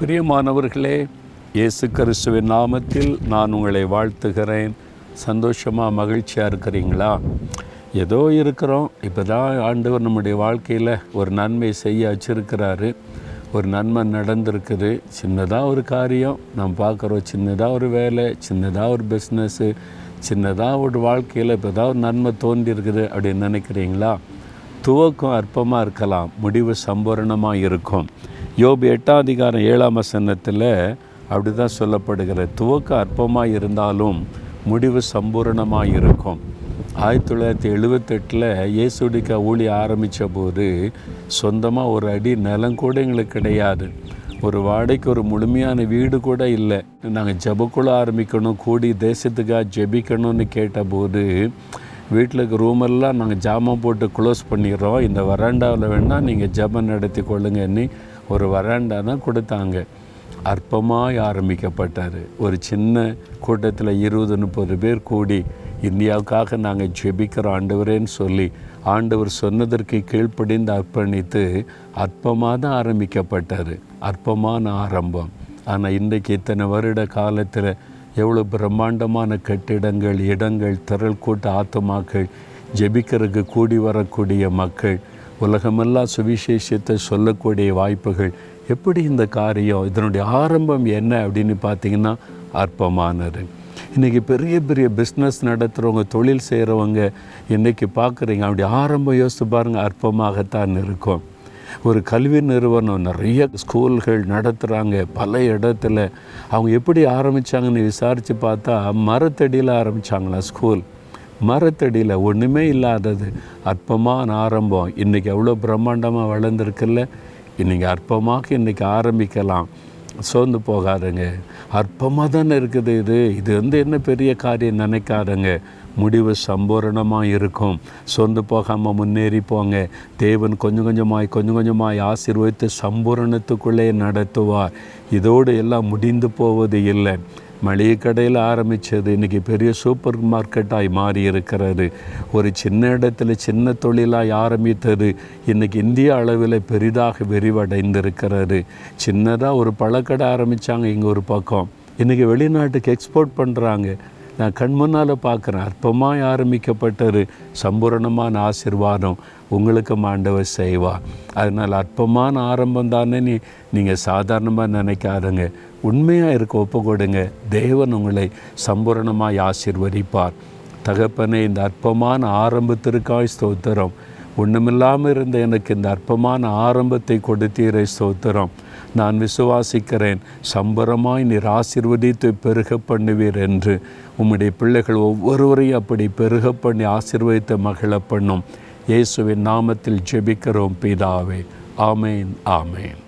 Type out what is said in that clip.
பிரியமானவர்களே இயேசு கிறிஸ்துவின் நாமத்தில் நான் உங்களை வாழ்த்துகிறேன். சந்தோஷமாக மகிழ்ச்சியாக இருக்கிறீங்களா? ஏதோ இருக்கிறோம். இப்போ தான் ஆண்டவர் நம்முடைய வாழ்க்கையில் ஒரு நன்மை செய்ய வச்சிருக்கிறாரு. ஒரு நன்மை நடந்திருக்குது. சின்னதாக ஒரு காரியம். நாம் பார்க்குறோம் சின்னதாக ஒரு வேலை சின்னதாக ஒரு பிஸ்னஸ்ஸு சின்னதாக ஒரு வாழ்க்கையில் இப்போ தான் ஒரு நன்மை தோன்றியிருக்குது அப்படின்னு நினைக்கிறீங்களா? துவக்கம் அற்பமாக இருக்கலாம். முடிவு சம்பூரணமாக இருக்கும். யோபு எட்டாம் அதிகாரம் ஏழாம் வசனத்தில் அப்படி தான் சொல்லப்படுகிற துவக்கம் அற்பமாக இருந்தாலும் முடிவு சம்பூரணமாக இருக்கும். ஆயிரத்தி தொள்ளாயிரத்தி எழுபத்தெட்டில் இயேசுடிக்கா ஊழி ஆரம்பித்த போது சொந்தமாக ஒரு அடி நிலம் கூட எங்களுக்கு கிடையாது. ஒரு வாடகைக்கு ஒரு முழுமையான வீடு கூட இல்லை. நாங்கள் ஜபக்குள்ள ஆரம்பிக்கணும் கூடி தேசத்துக்காக ஜெபிக்கணும்னு கேட்டபோது வீட்டில் இருக்க ரூமெல்லாம் நாங்கள் ஜாமான் போட்டு க்ளோஸ் பண்ணிடுறோம். இந்த வராண்டாவில் வேணால் நீங்கள் ஜபம் நடத்தி கொள்ளுங்கன்னு ஒரு வராண்டா தான் கொடுத்தாங்க. அற்பமாய் ஆரம்பிக்கப்பட்டார். ஒரு சின்ன கூட்டத்தில் இருபது முப்பது பேர் கூடி இந்தியாவுக்காக நாங்கள் ஜெபிக்கிறோம் ஆண்டவரேன்னு சொல்லி ஆண்டவர் சொன்னதற்கு கீழ்ப்படிந்து அர்ப்பணித்து அற்பமாக தான் ஆரம்பிக்கப்பட்டார். அற்பமான ஆரம்பம். ஆனால் இன்றைக்கு இத்தனை வருட காலத்தில் எவ்வளோ பிரம்மாண்டமான கட்டிடங்கள் இடங்கள் திரள் கூட்ட ஆத்துமாக்கள் ஜெபிக்கிறதுக்கு கூடி வரக்கூடிய மக்கள் உலகமெல்லாம் சுவிசேஷத்தை சொல்லக்கூடிய வாய்ப்புகள். எப்படி இந்த காரியம் இதனுடைய ஆரம்பம் என்ன அப்படின்னு பார்த்தீங்கன்னா அற்பமானது. இன்றைக்கி பெரிய பெரிய பிஸ்னஸ் நடத்துகிறவங்க தொழில் செய்கிறவங்க இன்றைக்கி பார்க்குறீங்க அப்படி ஆரம்பம் யோசித்து பாருங்கள் அற்பமாகத்தான் இருக்கும். ஒரு கல்வி நிறுவனம் நிறைய ஸ்கூல்கள் நடத்துகிறாங்க பல இடத்துல அவங்க எப்படி ஆரம்பித்தாங்கன்னு விசாரித்து பார்த்தா மரத்தடியில் ஆரம்பித்தாங்களா ஸ்கூல். மரத்தடியில் ஒன்றுமே இல்லாதது. அற்பமான ஆரம்பம். இன்றைக்கி எவ்வளோ பிரம்மாண்டமாக வளர்ந்துருக்குல்ல? இன்றைக்கி அற்பமாக இன்றைக்கி ஆரம்பிக்கலாம். சோர்ந்து போகாதுங்க. அற்பமாக தானே இருக்குது இது. இது வந்து என்ன பெரிய காரியம் நினைக்காதங்க. முடிவு சம்பூரணமாக இருக்கும். சொந்து போகாமல் முன்னேறி போங்க. தேவன் கொஞ்சம் கொஞ்சமாய் கொஞ்சம் கொஞ்சமாய் ஆசீர்வதித்து சம்பூரணத்துக்குள்ளே நடத்துவார். இதோடு எல்லாம் முடிந்து போவது இல்லை. மளிகை கடையில் ஆரம்பித்தது இன்றைக்கி பெரிய சூப்பர் மார்க்கெட்டாய் மாறி இருக்கிறது ஒரு சின்ன இடத்துல சின்ன தொழிலாய் ஆரம்பித்தது இன்றைக்கி இந்திய அளவில் பெரிதாக விரிவடைந்திருக்கிறது. சின்னதாக ஒரு பழக்கடை ஆரம்பித்தாங்க இங்கே ஒரு பக்கம். இன்றைக்கி வெளிநாட்டுக்கு எக்ஸ்போர்ட் பண்ணுறாங்க நான் கண் முன்னால் பார்க்குறேன். அர்ப்பமாய் ஆரம்பிக்கப்பட்ட ஒரு சம்பூரணமான ஆசிர்வாதம் உங்களுக்கு ஆண்டவர் செய்வார் அதனால் அற்பமான ஆரம்பம் தானே நீ நீங்கள் சாதாரணமாக நினைக்காதங்க. உண்மையாக இருக்க ஒப்பு கொடுங்க தேவன் உங்களை சம்பூரணமாய் ஆசிர்வதிப்பார். தகப்பனே இந்த அற்பமான ஆரம்பத்திற்காய் ஸ்தோத்திரம். ஒன்றுமில்லாமல் இருந்த எனக்கு இந்த அற்பமான ஆரம்பத்தை கொடுத்தீரை ஸ்தோத்திரம். நான் விசுவாசிக்கிறேன். சம்பரமாய் நீர் ஆசிர்வதித்து பெருக பண்ணுவீர் என்று. உம்முடைய பிள்ளைகள் ஒவ்வொருவரையும் அப்படி பெருக பண்ணி ஆசிர்வதித்த மகிழ பண்ணும் இயேசுவின் நாமத்தில் ஜெபிக்கிறோம் பிதாவே. ஆமேன் ஆமேன்.